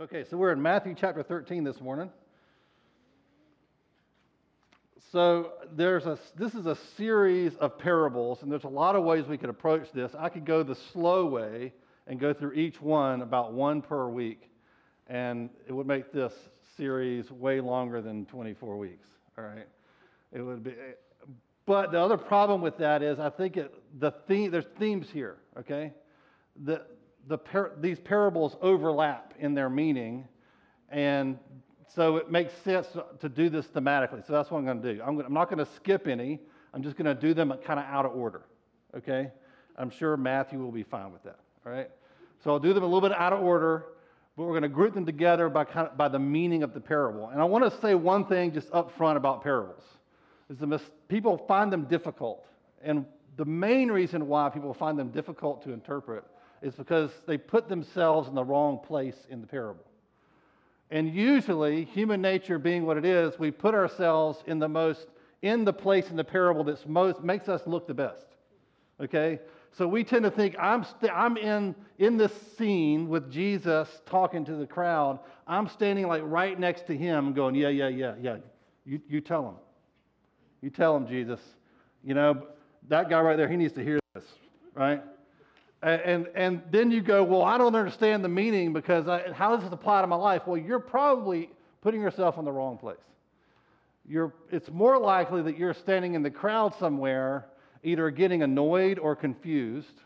Okay, so we're in Matthew chapter 13 this morning. So there's a this is a series of parables, and there's a lot of ways we could approach this. I could go the slow way and go through each one about one per week, and it would make this series way longer than 24 weeks. All right, it would be. But the other problem with that is I think it, the theme there's themes here. Okay, the the par- these parables overlap in their meaning, and so it makes sense to do this thematically. So that's what I'm going to do. I'm, gonna, I'm not going to skip any. I'm just going to do them kind of out of order. Okay? I'm sure Matthew will be fine with that. All right? So I'll do them a little bit out of order, but we're going to group them together by, kind of, by the meaning of the parable. And I want to say one thing just up front about parables. Is the mis- people find them difficult. And the main reason why people find them difficult to interpret is because they put themselves in the wrong place in the parable. And usually, human nature being what it is, we put ourselves in the most in the place in the parable that's most makes us look the best. Okay? So we tend to think I'm st- I'm in in this scene with Jesus talking to the crowd. I'm standing like right next to him going, "Yeah, yeah, yeah, yeah. You you tell him. You tell him, Jesus. You know, that guy right there, he needs to hear this, right? And, and then you go, well, I don't understand the meaning because I, how does this apply to my life? Well, you're probably putting yourself in the wrong place. You're, it's more likely that you're standing in the crowd somewhere, either getting annoyed or confused.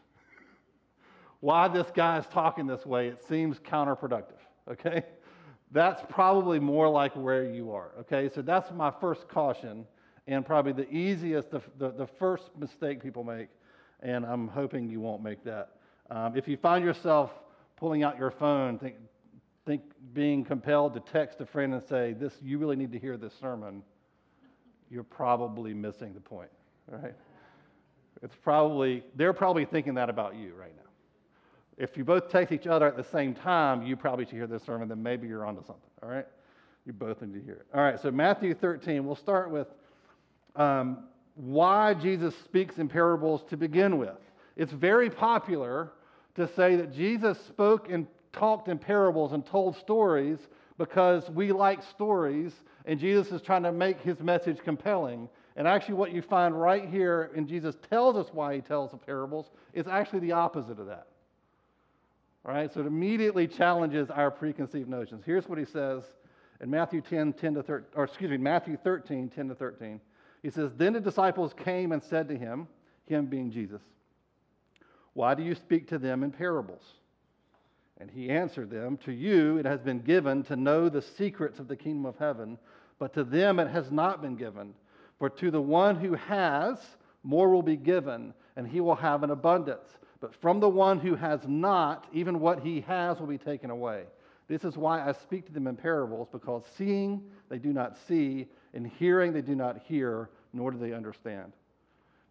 Why this guy is talking this way, it seems counterproductive, okay? That's probably more like where you are, okay? So that's my first caution, and probably the easiest, the, the, the first mistake people make and I'm hoping you won't make that. Um, if you find yourself pulling out your phone, think, think being compelled to text a friend and say, "This, you really need to hear this sermon," you're probably missing the point, right? It's probably they're probably thinking that about you right now. If you both text each other at the same time, you probably should hear this sermon. Then maybe you're onto something. All right, you both need to hear it. All right, so Matthew 13. We'll start with. Um, why Jesus speaks in parables to begin with. It's very popular to say that Jesus spoke and talked in parables and told stories because we like stories and Jesus is trying to make his message compelling. And actually, what you find right here, and Jesus tells us why he tells the parables, is actually the opposite of that. All right, so it immediately challenges our preconceived notions. Here's what he says in Matthew 10, 10 to 13, or excuse me, Matthew 13, 10 to 13. He says, Then the disciples came and said to him, him being Jesus, Why do you speak to them in parables? And he answered them, To you it has been given to know the secrets of the kingdom of heaven, but to them it has not been given. For to the one who has, more will be given, and he will have an abundance. But from the one who has not, even what he has will be taken away. This is why I speak to them in parables, because seeing they do not see, and hearing they do not hear, nor do they understand.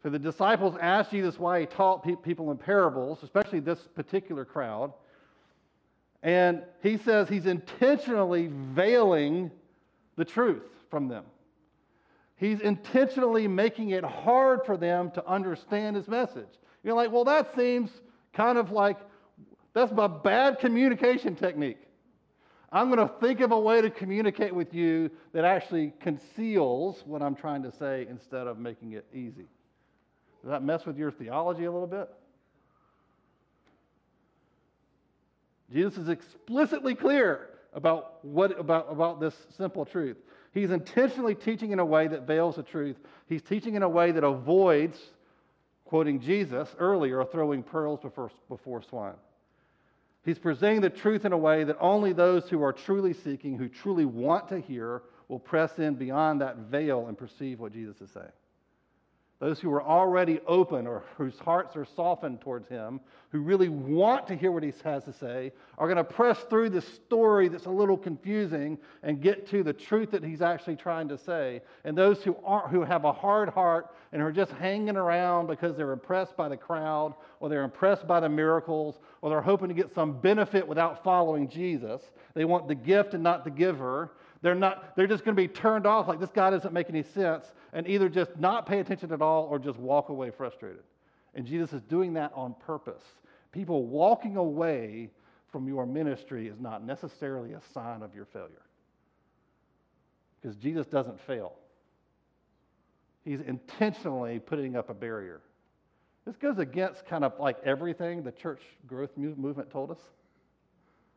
So the disciples asked Jesus why he taught people in parables, especially this particular crowd. And he says he's intentionally veiling the truth from them. He's intentionally making it hard for them to understand his message. You're like, well, that seems kind of like that's a bad communication technique. I'm going to think of a way to communicate with you that actually conceals what I'm trying to say instead of making it easy. Does that mess with your theology a little bit? Jesus is explicitly clear about, what, about, about this simple truth. He's intentionally teaching in a way that veils the truth. He's teaching in a way that avoids, quoting Jesus earlier, or throwing pearls before, before swine. He's presenting the truth in a way that only those who are truly seeking, who truly want to hear, will press in beyond that veil and perceive what Jesus is saying. Those who are already open or whose hearts are softened towards him, who really want to hear what he has to say, are going to press through the story that's a little confusing and get to the truth that he's actually trying to say. And those who, aren't, who have a hard heart and are just hanging around because they're impressed by the crowd or they're impressed by the miracles or they're hoping to get some benefit without following Jesus, they want the gift and not the giver. They're, not, they're just going to be turned off like this guy doesn't make any sense and either just not pay attention at all or just walk away frustrated. And Jesus is doing that on purpose. People walking away from your ministry is not necessarily a sign of your failure. Because Jesus doesn't fail, He's intentionally putting up a barrier. This goes against kind of like everything the church growth movement told us.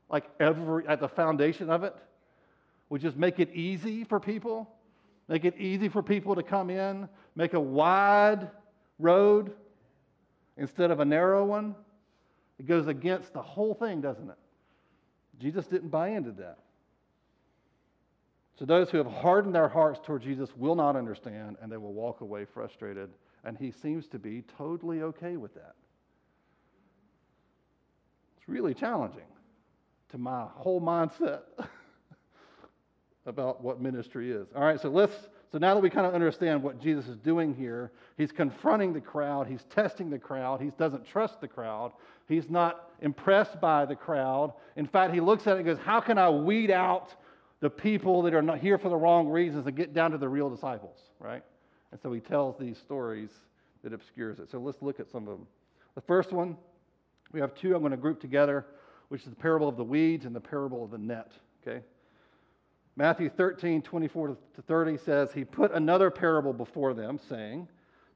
Like every, at the foundation of it, would just make it easy for people, make it easy for people to come in, make a wide road instead of a narrow one. It goes against the whole thing, doesn't it? Jesus didn't buy into that. So those who have hardened their hearts toward Jesus will not understand and they will walk away frustrated. And he seems to be totally okay with that. It's really challenging to my whole mindset about what ministry is. All right, so let's so now that we kind of understand what Jesus is doing here, he's confronting the crowd, he's testing the crowd, he doesn't trust the crowd, he's not impressed by the crowd. In fact, he looks at it and goes, How can I weed out the people that are not here for the wrong reasons and get down to the real disciples, right? And so he tells these stories that obscures it. So let's look at some of them. The first one, we have two I'm going to group together, which is the parable of the weeds and the parable of the net, okay? Matthew 13, 24 to 30 says, He put another parable before them, saying,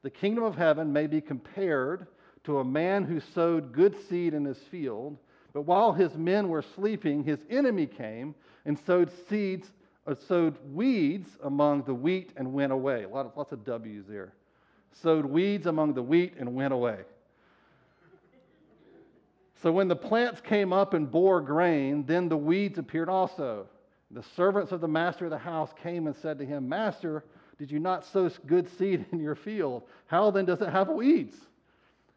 The kingdom of heaven may be compared to a man who sowed good seed in his field, but while his men were sleeping, his enemy came and sowed seeds, uh, sowed weeds among the wheat and went away. A lot of, lots of W's there. Sowed weeds among the wheat and went away. So when the plants came up and bore grain, then the weeds appeared also. The servants of the master of the house came and said to him, Master, did you not sow good seed in your field? How then does it have weeds?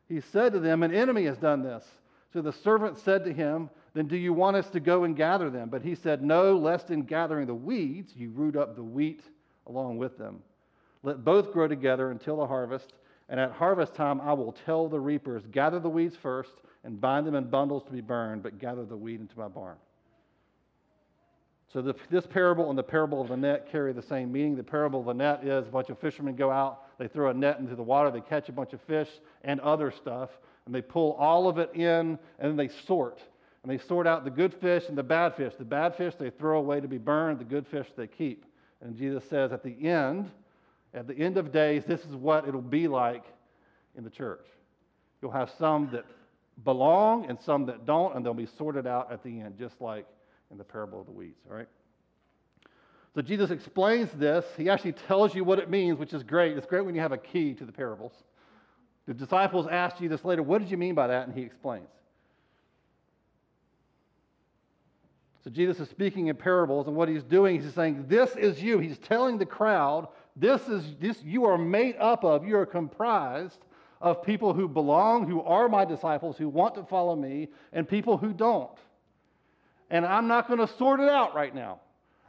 He said to them, An enemy has done this. So the servant said to him, Then do you want us to go and gather them? But he said, No, lest in gathering the weeds you root up the wheat along with them. Let both grow together until the harvest. And at harvest time I will tell the reapers, Gather the weeds first and bind them in bundles to be burned, but gather the wheat into my barn. So the, this parable and the parable of the net carry the same meaning. The parable of the net is a bunch of fishermen go out, they throw a net into the water, they catch a bunch of fish and other stuff, and they pull all of it in, and then they sort. And they sort out the good fish and the bad fish. The bad fish they throw away to be burned, the good fish they keep. And Jesus says at the end, at the end of days, this is what it'll be like in the church. You'll have some that belong and some that don't, and they'll be sorted out at the end, just like in the parable of the weeds, all right? So Jesus explains this. He actually tells you what it means, which is great. It's great when you have a key to the parables. The disciples asked Jesus later, What did you mean by that? And he explains. So Jesus is speaking in parables, and what he's doing, he's saying, This is you. He's telling the crowd, This is this you are made up of, you are comprised of people who belong, who are my disciples, who want to follow me, and people who don't and I'm not going to sort it out right now.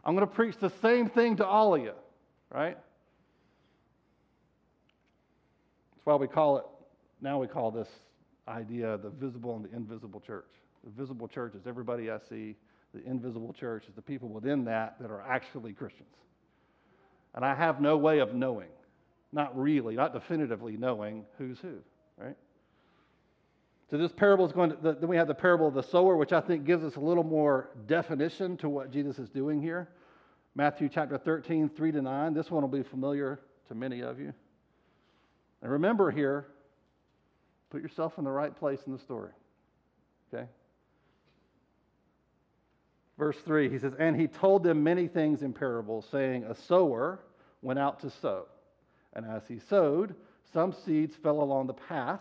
I'm going to preach the same thing to all of you, right? That's why we call it, now we call this idea the visible and the invisible church. The visible church is everybody I see, the invisible church is the people within that that are actually Christians. And I have no way of knowing, not really, not definitively knowing who's who, right? So this parable is going to, then we have the parable of the sower, which I think gives us a little more definition to what Jesus is doing here. Matthew chapter 13, 3 to 9. This one will be familiar to many of you. And remember here, put yourself in the right place in the story. Okay? Verse 3, he says, And he told them many things in parables, saying, A sower went out to sow. And as he sowed, some seeds fell along the path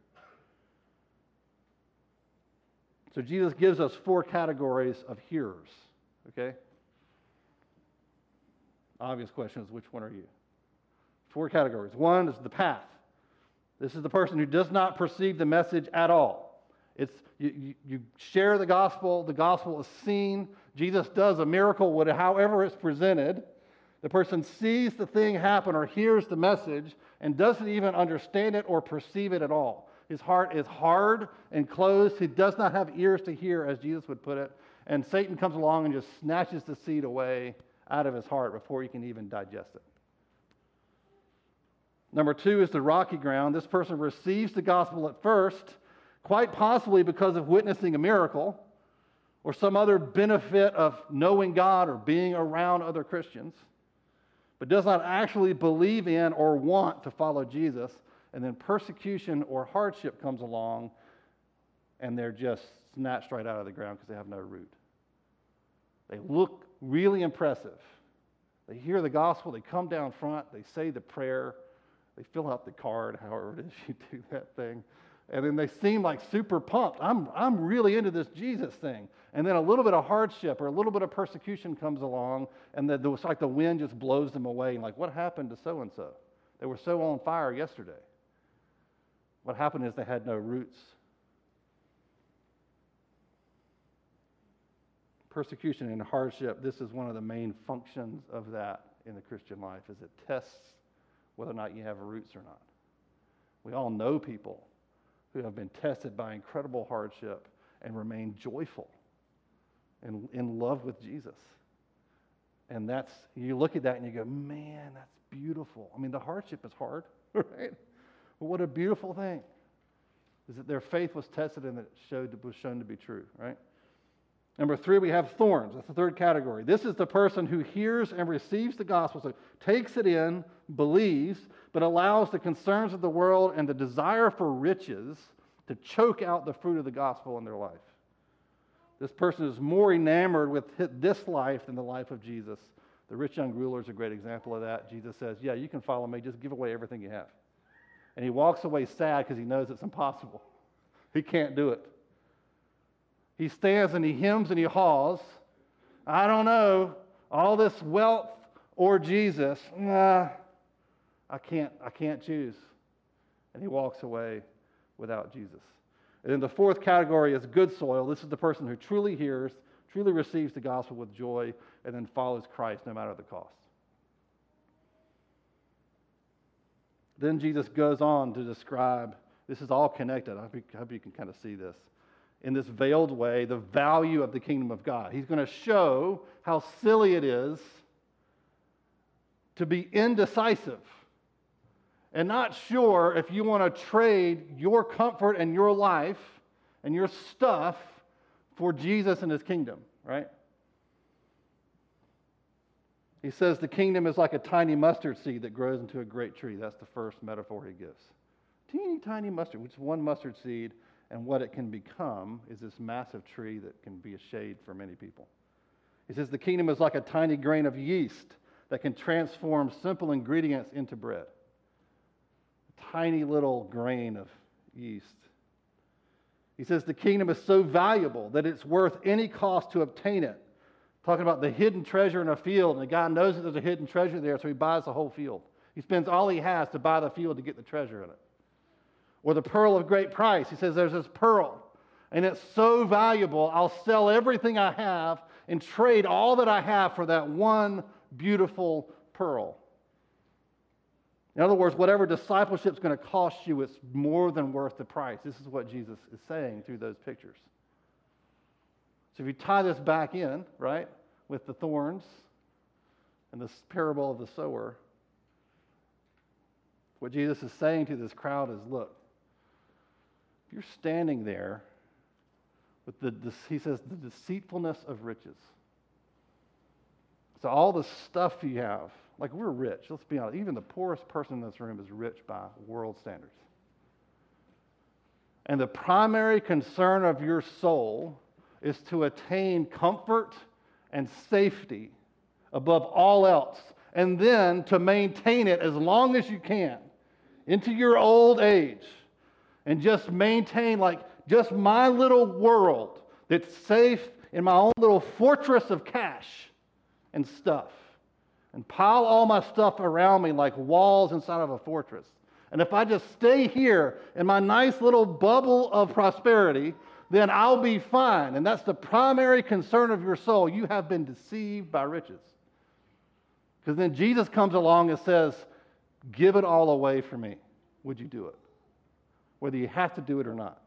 So Jesus gives us four categories of hearers, okay? Obvious question is which one are you? Four categories. One is the path. This is the person who does not perceive the message at all. It's you, you, you share the gospel, the gospel is seen, Jesus does a miracle, however it's presented. The person sees the thing happen or hears the message and doesn't even understand it or perceive it at all. His heart is hard and closed. He does not have ears to hear, as Jesus would put it. And Satan comes along and just snatches the seed away out of his heart before he can even digest it. Number two is the rocky ground. This person receives the gospel at first, quite possibly because of witnessing a miracle or some other benefit of knowing God or being around other Christians, but does not actually believe in or want to follow Jesus. And then persecution or hardship comes along and they're just snatched right out of the ground because they have no root. They look really impressive. They hear the gospel, they come down front, they say the prayer, they fill out the card, however it is you do that thing. And then they seem like super pumped. I'm, I'm really into this Jesus thing. And then a little bit of hardship or a little bit of persecution comes along, and the, it's like the wind just blows them away. And like, what happened to so and so? They were so on fire yesterday. What happened is they had no roots. Persecution and hardship, this is one of the main functions of that in the Christian life, is it tests whether or not you have roots or not. We all know people who have been tested by incredible hardship and remain joyful and in love with Jesus. And that's, you look at that and you go, man, that's beautiful. I mean, the hardship is hard, right? But what a beautiful thing is that their faith was tested and that it showed, was shown to be true, right? Number three, we have thorns. That's the third category. This is the person who hears and receives the gospel, so takes it in, believes, but allows the concerns of the world and the desire for riches to choke out the fruit of the gospel in their life. This person is more enamored with this life than the life of Jesus. The rich young ruler is a great example of that. Jesus says, Yeah, you can follow me, just give away everything you have. And he walks away sad because he knows it's impossible. He can't do it. He stands and he hems and he haws. I don't know, all this wealth or Jesus. Nah, I can't, I can't choose. And he walks away without Jesus. And then the fourth category is good soil. This is the person who truly hears, truly receives the gospel with joy, and then follows Christ no matter the cost. Then Jesus goes on to describe this is all connected. I hope you, can kind of see this. In this veiled way, the value of the kingdom of God. He's going to show how silly it is to be indecisive and not sure if you want to trade your comfort and your life and your stuff for Jesus and his kingdom, right? He says the kingdom is like a tiny mustard seed that grows into a great tree. That's the first metaphor he gives. Teeny tiny mustard, which is one mustard seed, and what it can become is this massive tree that can be a shade for many people. He says the kingdom is like a tiny grain of yeast that can transform simple ingredients into bread tiny little grain of yeast. He says the kingdom is so valuable that it's worth any cost to obtain it. Talking about the hidden treasure in a field, and the guy knows that there's a hidden treasure there, so he buys the whole field. He spends all he has to buy the field to get the treasure in it. Or the pearl of great price. He says there's this pearl, and it's so valuable, I'll sell everything I have and trade all that I have for that one beautiful pearl. In other words, whatever discipleship is going to cost you, it's more than worth the price. This is what Jesus is saying through those pictures. So if you tie this back in, right, with the thorns and this parable of the sower, what Jesus is saying to this crowd is look, if you're standing there with the, he says, the deceitfulness of riches. So all the stuff you have, like, we're rich. Let's be honest. Even the poorest person in this room is rich by world standards. And the primary concern of your soul is to attain comfort and safety above all else, and then to maintain it as long as you can into your old age, and just maintain, like, just my little world that's safe in my own little fortress of cash and stuff and pile all my stuff around me like walls inside of a fortress. And if I just stay here in my nice little bubble of prosperity, then I'll be fine. And that's the primary concern of your soul. You have been deceived by riches. Because then Jesus comes along and says, Give it all away for me. Would you do it? Whether you have to do it or not.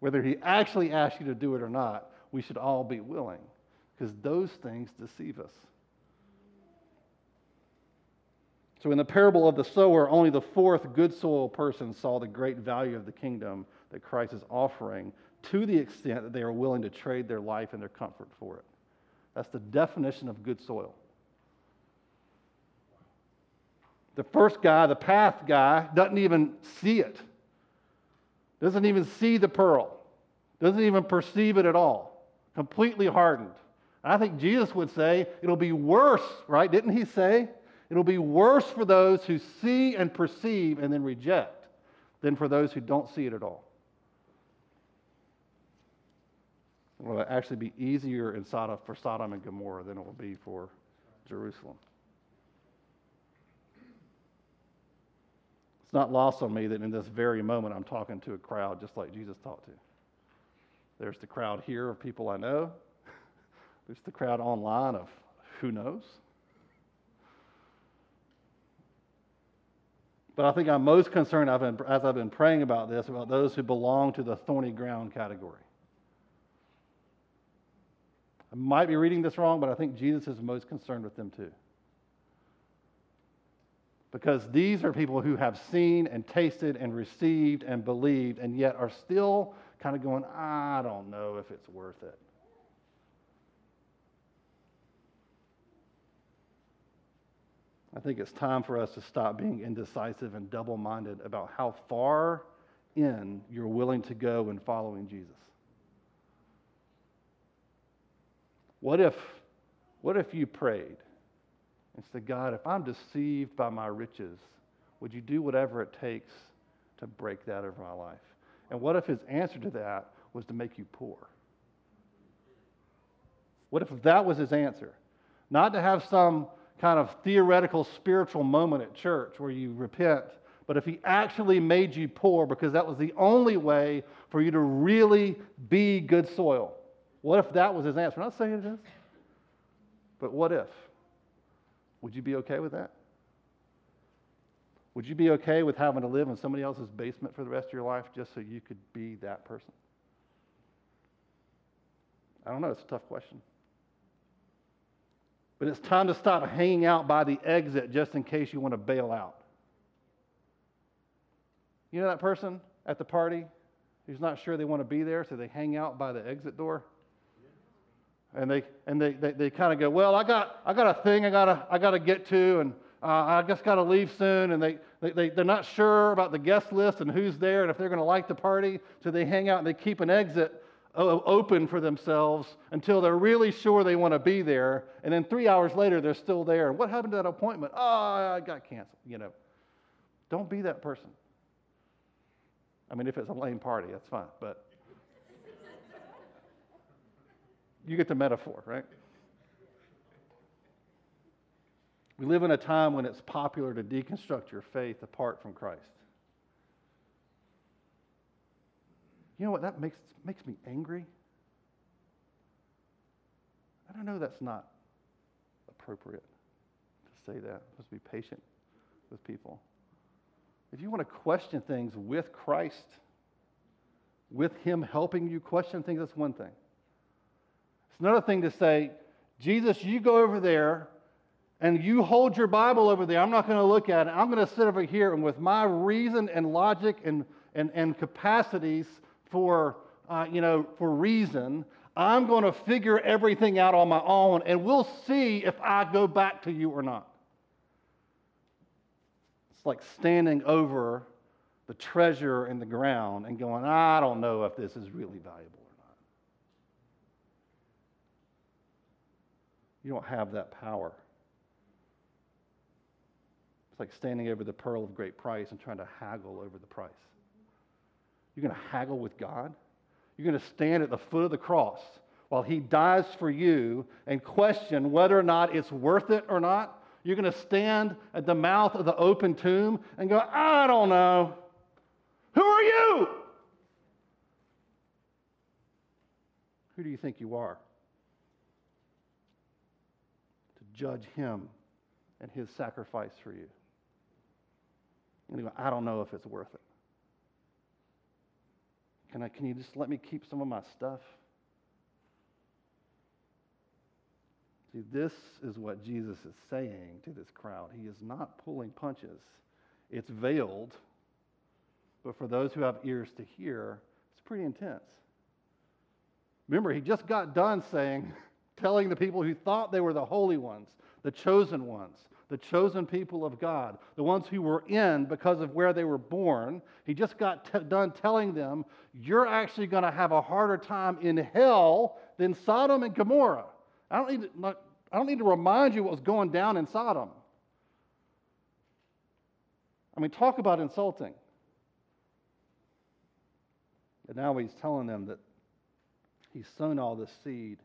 Whether he actually asks you to do it or not, we should all be willing. Because those things deceive us. So, in the parable of the sower, only the fourth good soil person saw the great value of the kingdom that Christ is offering to the extent that they are willing to trade their life and their comfort for it. That's the definition of good soil. The first guy, the path guy, doesn't even see it, doesn't even see the pearl, doesn't even perceive it at all, completely hardened. I think Jesus would say it'll be worse, right? Didn't he say? It'll be worse for those who see and perceive and then reject than for those who don't see it at all. It will actually be easier in Sodom, for Sodom and Gomorrah than it will be for Jerusalem. It's not lost on me that in this very moment I'm talking to a crowd just like Jesus talked to. There's the crowd here of people I know. There's the crowd online of who knows. But I think I'm most concerned I've been, as I've been praying about this, about those who belong to the thorny ground category. I might be reading this wrong, but I think Jesus is most concerned with them too. Because these are people who have seen and tasted and received and believed, and yet are still kind of going, I don't know if it's worth it. I think it's time for us to stop being indecisive and double minded about how far in you're willing to go in following Jesus. What if, what if you prayed and said, God, if I'm deceived by my riches, would you do whatever it takes to break that over my life? And what if his answer to that was to make you poor? What if that was his answer? Not to have some kind of theoretical spiritual moment at church where you repent, but if he actually made you poor because that was the only way for you to really be good soil. What if that was his answer? I'm not saying it is, but what if? Would you be okay with that? Would you be okay with having to live in somebody else's basement for the rest of your life just so you could be that person? I don't know. It's a tough question. But it's time to stop hanging out by the exit just in case you want to bail out. You know that person at the party who's not sure they want to be there, so they hang out by the exit door? And they, and they, they, they kind of go, Well, I got, I got a thing I got to I gotta get to, and uh, I just got to leave soon. And they, they, they, they're not sure about the guest list and who's there and if they're going to like the party, so they hang out and they keep an exit open for themselves until they're really sure they want to be there. And then three hours later, they're still there. And what happened to that appointment? Oh, I got canceled. You know, don't be that person. I mean, if it's a lame party, that's fine. But you get the metaphor, right? We live in a time when it's popular to deconstruct your faith apart from Christ. You know what? That makes, makes me angry. I don't know that's not appropriate to say that. Let's be patient with people. If you want to question things with Christ, with Him helping you question things, that's one thing. It's another thing to say, Jesus, you go over there and you hold your Bible over there. I'm not going to look at it. I'm going to sit over here and with my reason and logic and, and, and capacities, for, uh, you know, for reason. I'm going to figure everything out on my own, and we'll see if I go back to you or not. It's like standing over the treasure in the ground and going, I don't know if this is really valuable or not. You don't have that power. It's like standing over the pearl of great price and trying to haggle over the price. You're going to haggle with God? You're going to stand at the foot of the cross while He dies for you and question whether or not it's worth it or not? You're going to stand at the mouth of the open tomb and go, I don't know. Who are you? Who do you think you are? To judge him and his sacrifice for you. And you go, I don't know if it's worth it. Can, I, can you just let me keep some of my stuff? See, this is what Jesus is saying to this crowd. He is not pulling punches, it's veiled. But for those who have ears to hear, it's pretty intense. Remember, he just got done saying, telling the people who thought they were the holy ones, the chosen ones, the chosen people of God, the ones who were in because of where they were born. He just got t- done telling them, You're actually going to have a harder time in hell than Sodom and Gomorrah. I don't, need to, I don't need to remind you what was going down in Sodom. I mean, talk about insulting. And now he's telling them that he's sown all this seed.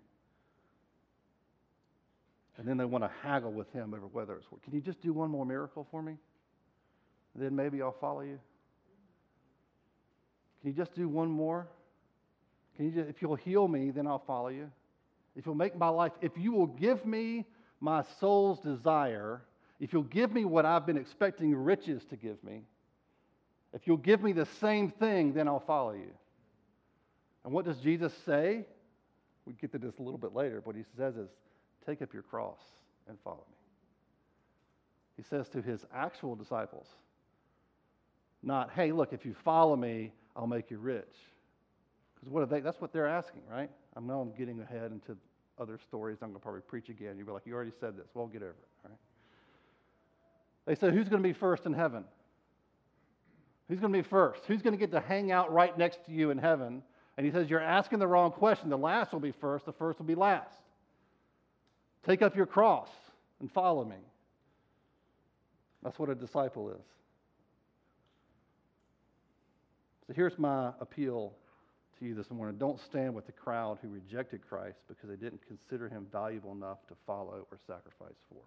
And then they want to haggle with him over whether it's work. Can you just do one more miracle for me? And then maybe I'll follow you. Can you just do one more? Can you just, if you'll heal me, then I'll follow you. If you'll make my life, if you will give me my soul's desire, if you'll give me what I've been expecting riches to give me, if you'll give me the same thing, then I'll follow you. And what does Jesus say? We get to this a little bit later. What he says is, take up your cross and follow me. He says to his actual disciples, not, hey, look, if you follow me, I'll make you rich. Because what are they? That's what they're asking, right? I know I'm getting ahead into other stories. I'm going to probably preach again. You'll be like, you already said this. Well, get over it, right? They said, who's going to be first in heaven? Who's going to be first? Who's going to get to hang out right next to you in heaven? And he says, You're asking the wrong question. The last will be first, the first will be last. Take up your cross and follow me. That's what a disciple is. So here's my appeal to you this morning. Don't stand with the crowd who rejected Christ because they didn't consider him valuable enough to follow or sacrifice for.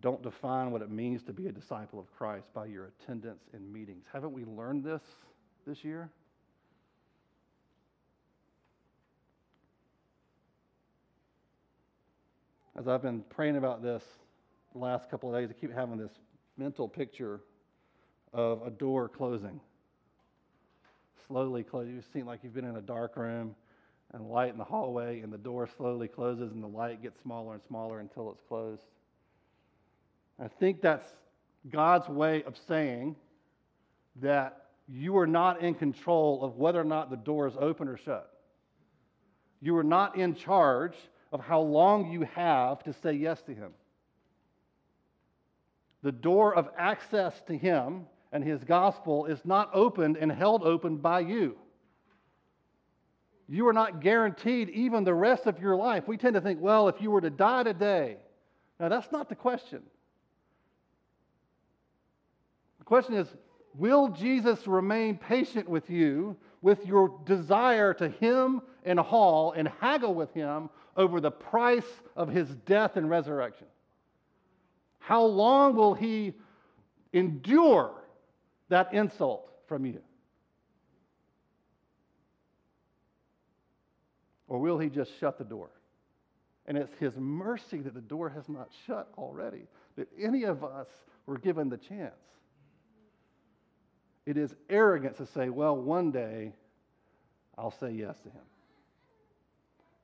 Don't define what it means to be a disciple of Christ by your attendance in meetings. Haven't we learned this this year? As I've been praying about this the last couple of days, I keep having this mental picture of a door closing. Slowly closing. You seem like you've been in a dark room and light in the hallway, and the door slowly closes, and the light gets smaller and smaller until it's closed. I think that's God's way of saying that you are not in control of whether or not the door is open or shut. You are not in charge of how long you have to say yes to Him. The door of access to Him and His gospel is not opened and held open by you. You are not guaranteed even the rest of your life. We tend to think, well, if you were to die today, now that's not the question. The question is Will Jesus remain patient with you, with your desire to him and haul and haggle with him over the price of his death and resurrection? How long will he endure that insult from you? Or will he just shut the door? And it's his mercy that the door has not shut already, that any of us were given the chance. It is arrogance to say, well, one day I'll say yes to him.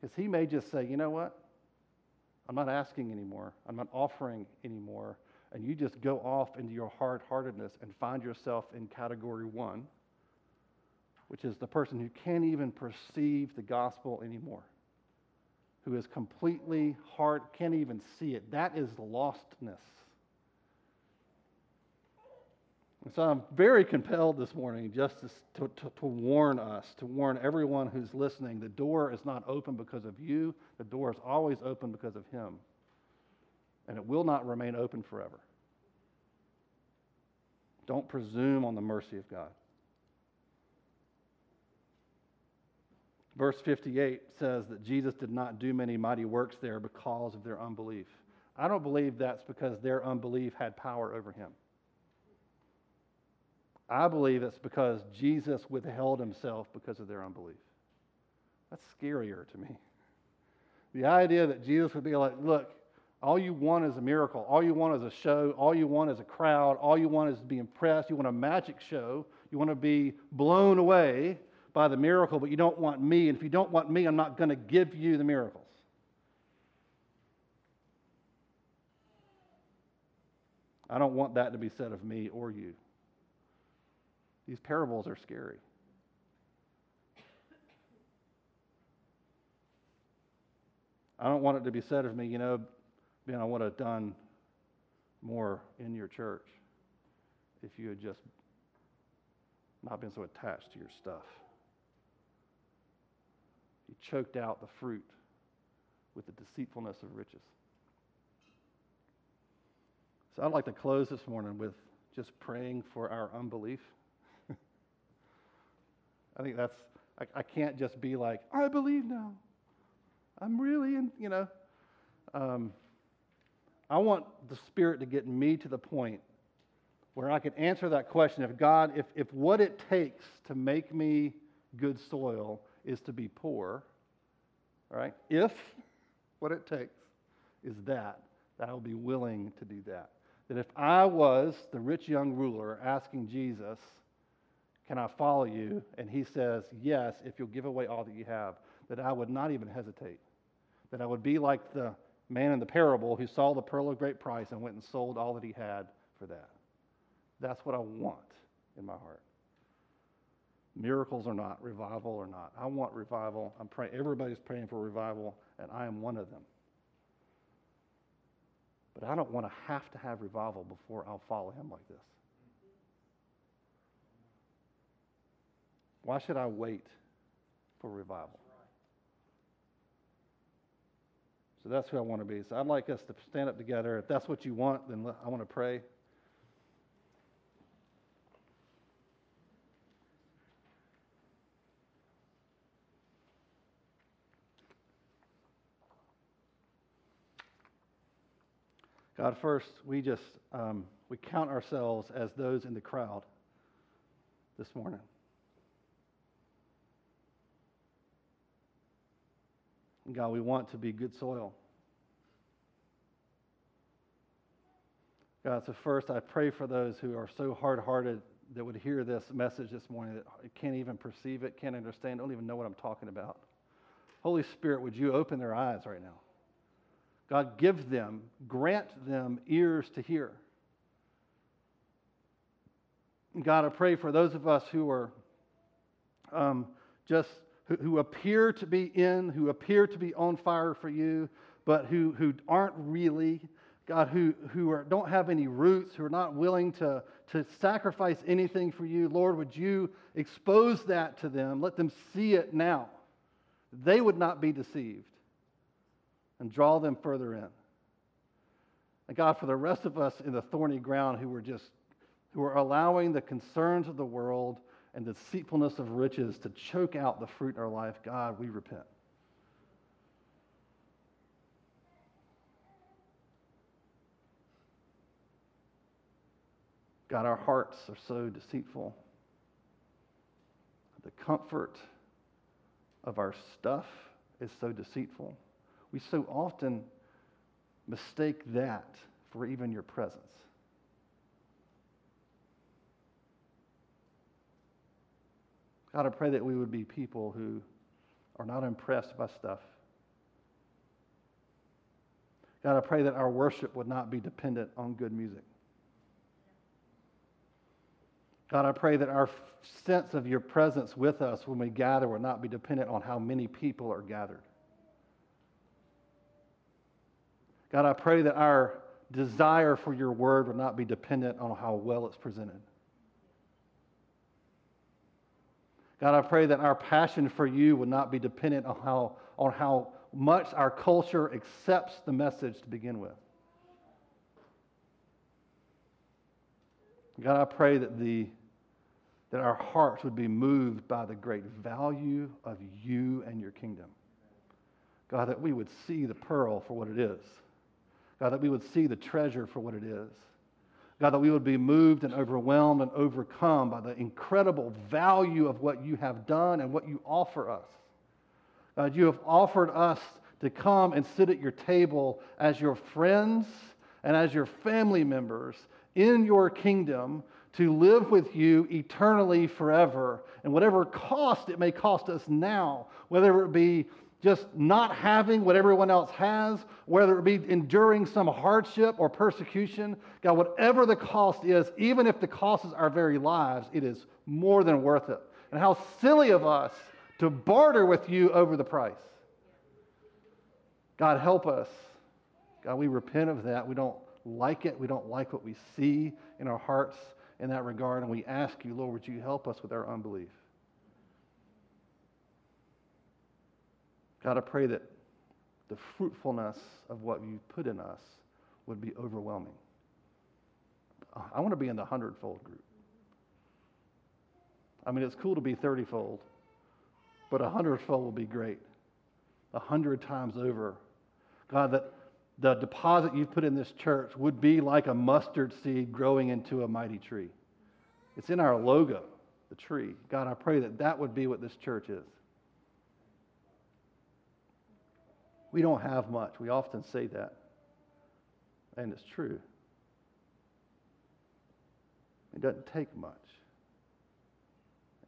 Because he may just say, you know what? I'm not asking anymore. I'm not offering anymore. And you just go off into your hard heartedness and find yourself in category one, which is the person who can't even perceive the gospel anymore, who is completely hard, can't even see it. That is lostness. And so I'm very compelled this morning just to, to, to, warn us, to warn everyone who's listening the door is not open because of you, the door is always open because of Him. And it will not remain open forever. Don't presume on the mercy of God. Verse 58 says that Jesus did not do many mighty works there because of their unbelief. I don't believe that's because their unbelief had power over him. I believe it's because Jesus withheld himself because of their unbelief. That's scarier to me. The idea that Jesus would be like, look, all you want is a miracle. All you want is a show. All you want is a crowd. All you want is to be impressed. You want a magic show. You want to be blown away by the miracle, but you don't want me. And if you don't want me, I'm not going to give you the miracles. I don't want that to be said of me or you. These parables are scary. I don't want it to be said of me, you know, man, I would have done more in your church if you had just not been so attached to your stuff. You choked out the fruit with the deceitfulness of riches. So I'd like to close this morning with just praying for our unbelief. I think that's, I, I, can't just be like, I believe now. I'm really, in, you know. Um, I want the Spirit to get me to the point where I can answer that question if God, if, if what it takes to make me good soil is to be poor, right? If what it takes is that, that I'll be willing to do that. That if I was the rich young ruler asking Jesus, Can I follow you? And he says, Yes, if you'll give away all that you have, that I would not even hesitate. That I would be like the man in the parable who saw the pearl of great price and went and sold all that he had for that. That's what I want in my heart. Miracles or not, revival or not. I want revival. I'm praying. Everybody's praying for revival, and I am one of them. But I don't want to have to have revival before I'll follow him like this. Why should I wait for revival? So that's who I want to be. So I'd like us to stand up together. If that's what you want, then I want to pray. God, first, we just um, we count ourselves as those in the crowd this morning. God, we want to be good soil. God, so first, I pray for those who are so hard hearted that would hear this message this morning that can't even perceive it, can't understand, don't even know what I'm talking about. Holy Spirit, would you open their eyes right now? God, give them, grant them ears to hear. God, I pray for those of us who are um, just, who, who, appear to be in, who appear to be on fire for you, but who, who aren't really. God, who, who are, don't have any roots, who are not willing to, to sacrifice anything for you. Lord, would you expose that to them? Let them see it now. They would not be deceived and draw them further in. And God, for the rest of us in the thorny ground who are just, who are allowing the concerns of the world and the deceitfulness of riches to choke out the fruit in our life, God, we repent. God, our hearts are so deceitful. The comfort of our stuff is so deceitful we so often mistake that for even your presence. God, I pray that we would be people who are not impressed by stuff. God, I pray that our worship would not be dependent on good music. God, I pray that our sense of your presence with us when we gather will not be dependent on how many people are gathered. God, I pray that our desire for your word would not be dependent on how well it's presented. God, I pray that our passion for you would not be dependent on how, on how much our culture accepts the message to begin with. God, I pray that, the, that our hearts would be moved by the great value of you and your kingdom. God, that we would see the pearl for what it is. God, that we would see the treasure for what it is. God, that we would be moved and overwhelmed and overcome by the incredible value of what you have done and what you offer us. God, you have offered us to come and sit at your table as your friends and as your family members in your kingdom to live with you eternally forever. And whatever cost it may cost us now, whether it be just not having what everyone else has, whether it be enduring some hardship or persecution, God, whatever the cost is, even if the cost is our very lives, it is more than worth it. And how silly of us to barter with you over the price. God, help us. God, we repent of that. We don't like it. We don't like what we see in our hearts in that regard. And we ask you, Lord, would you help us with our unbelief? God, I pray that the fruitfulness of what you put in us would be overwhelming. I want to be in the hundredfold group. I mean, it's cool to be 30 fold, but a hundredfold will be great. A hundred times over. God, that the deposit you've put in this church would be like a mustard seed growing into a mighty tree. It's in our logo, the tree. God, I pray that that would be what this church is. We don't have much. We often say that. And it's true. It doesn't take much.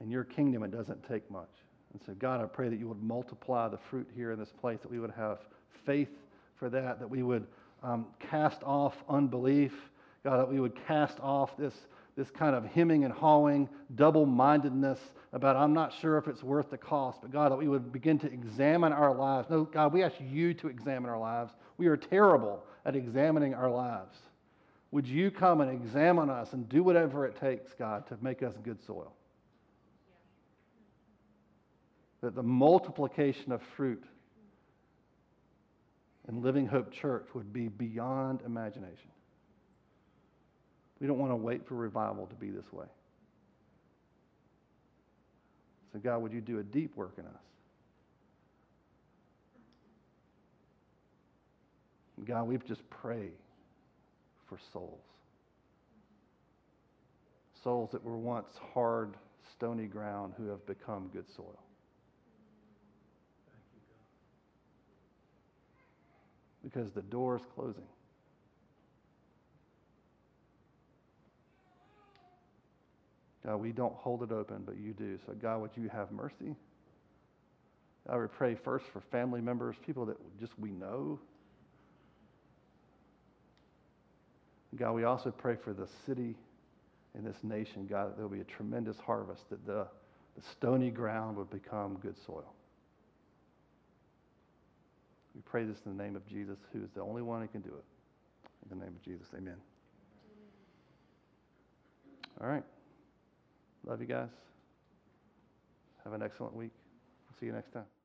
In your kingdom, it doesn't take much. And so, God, I pray that you would multiply the fruit here in this place, that we would have faith for that, that we would um, cast off unbelief, God, that we would cast off this, this kind of hemming and hawing, double mindedness about, I'm not sure if it's worth the cost, but God, that we would begin to examine our lives. No, God, we ask you to examine our lives. We are terrible at examining our lives. Would you come and examine us and do whatever it takes, God, to make us good soil? That the multiplication of fruit in Living Hope Church would be beyond imagination. We don't want to wait for revival to be this way. So, God, would you do a deep work in us? God, we just pray for souls. Souls that were once hard, stony ground who have become good soil. Because the door is closing. God, we don't hold it open, but you do. So, God, would you have mercy? I would pray first for family members, people that just we know. God, we also pray for the city and this nation, God, that there will be a tremendous harvest, that the, the stony ground would become good soil. We pray this in the name of Jesus, who is the only one who can do it. In the name of Jesus, amen. All right. Love you guys. Have an excellent week. See you next time.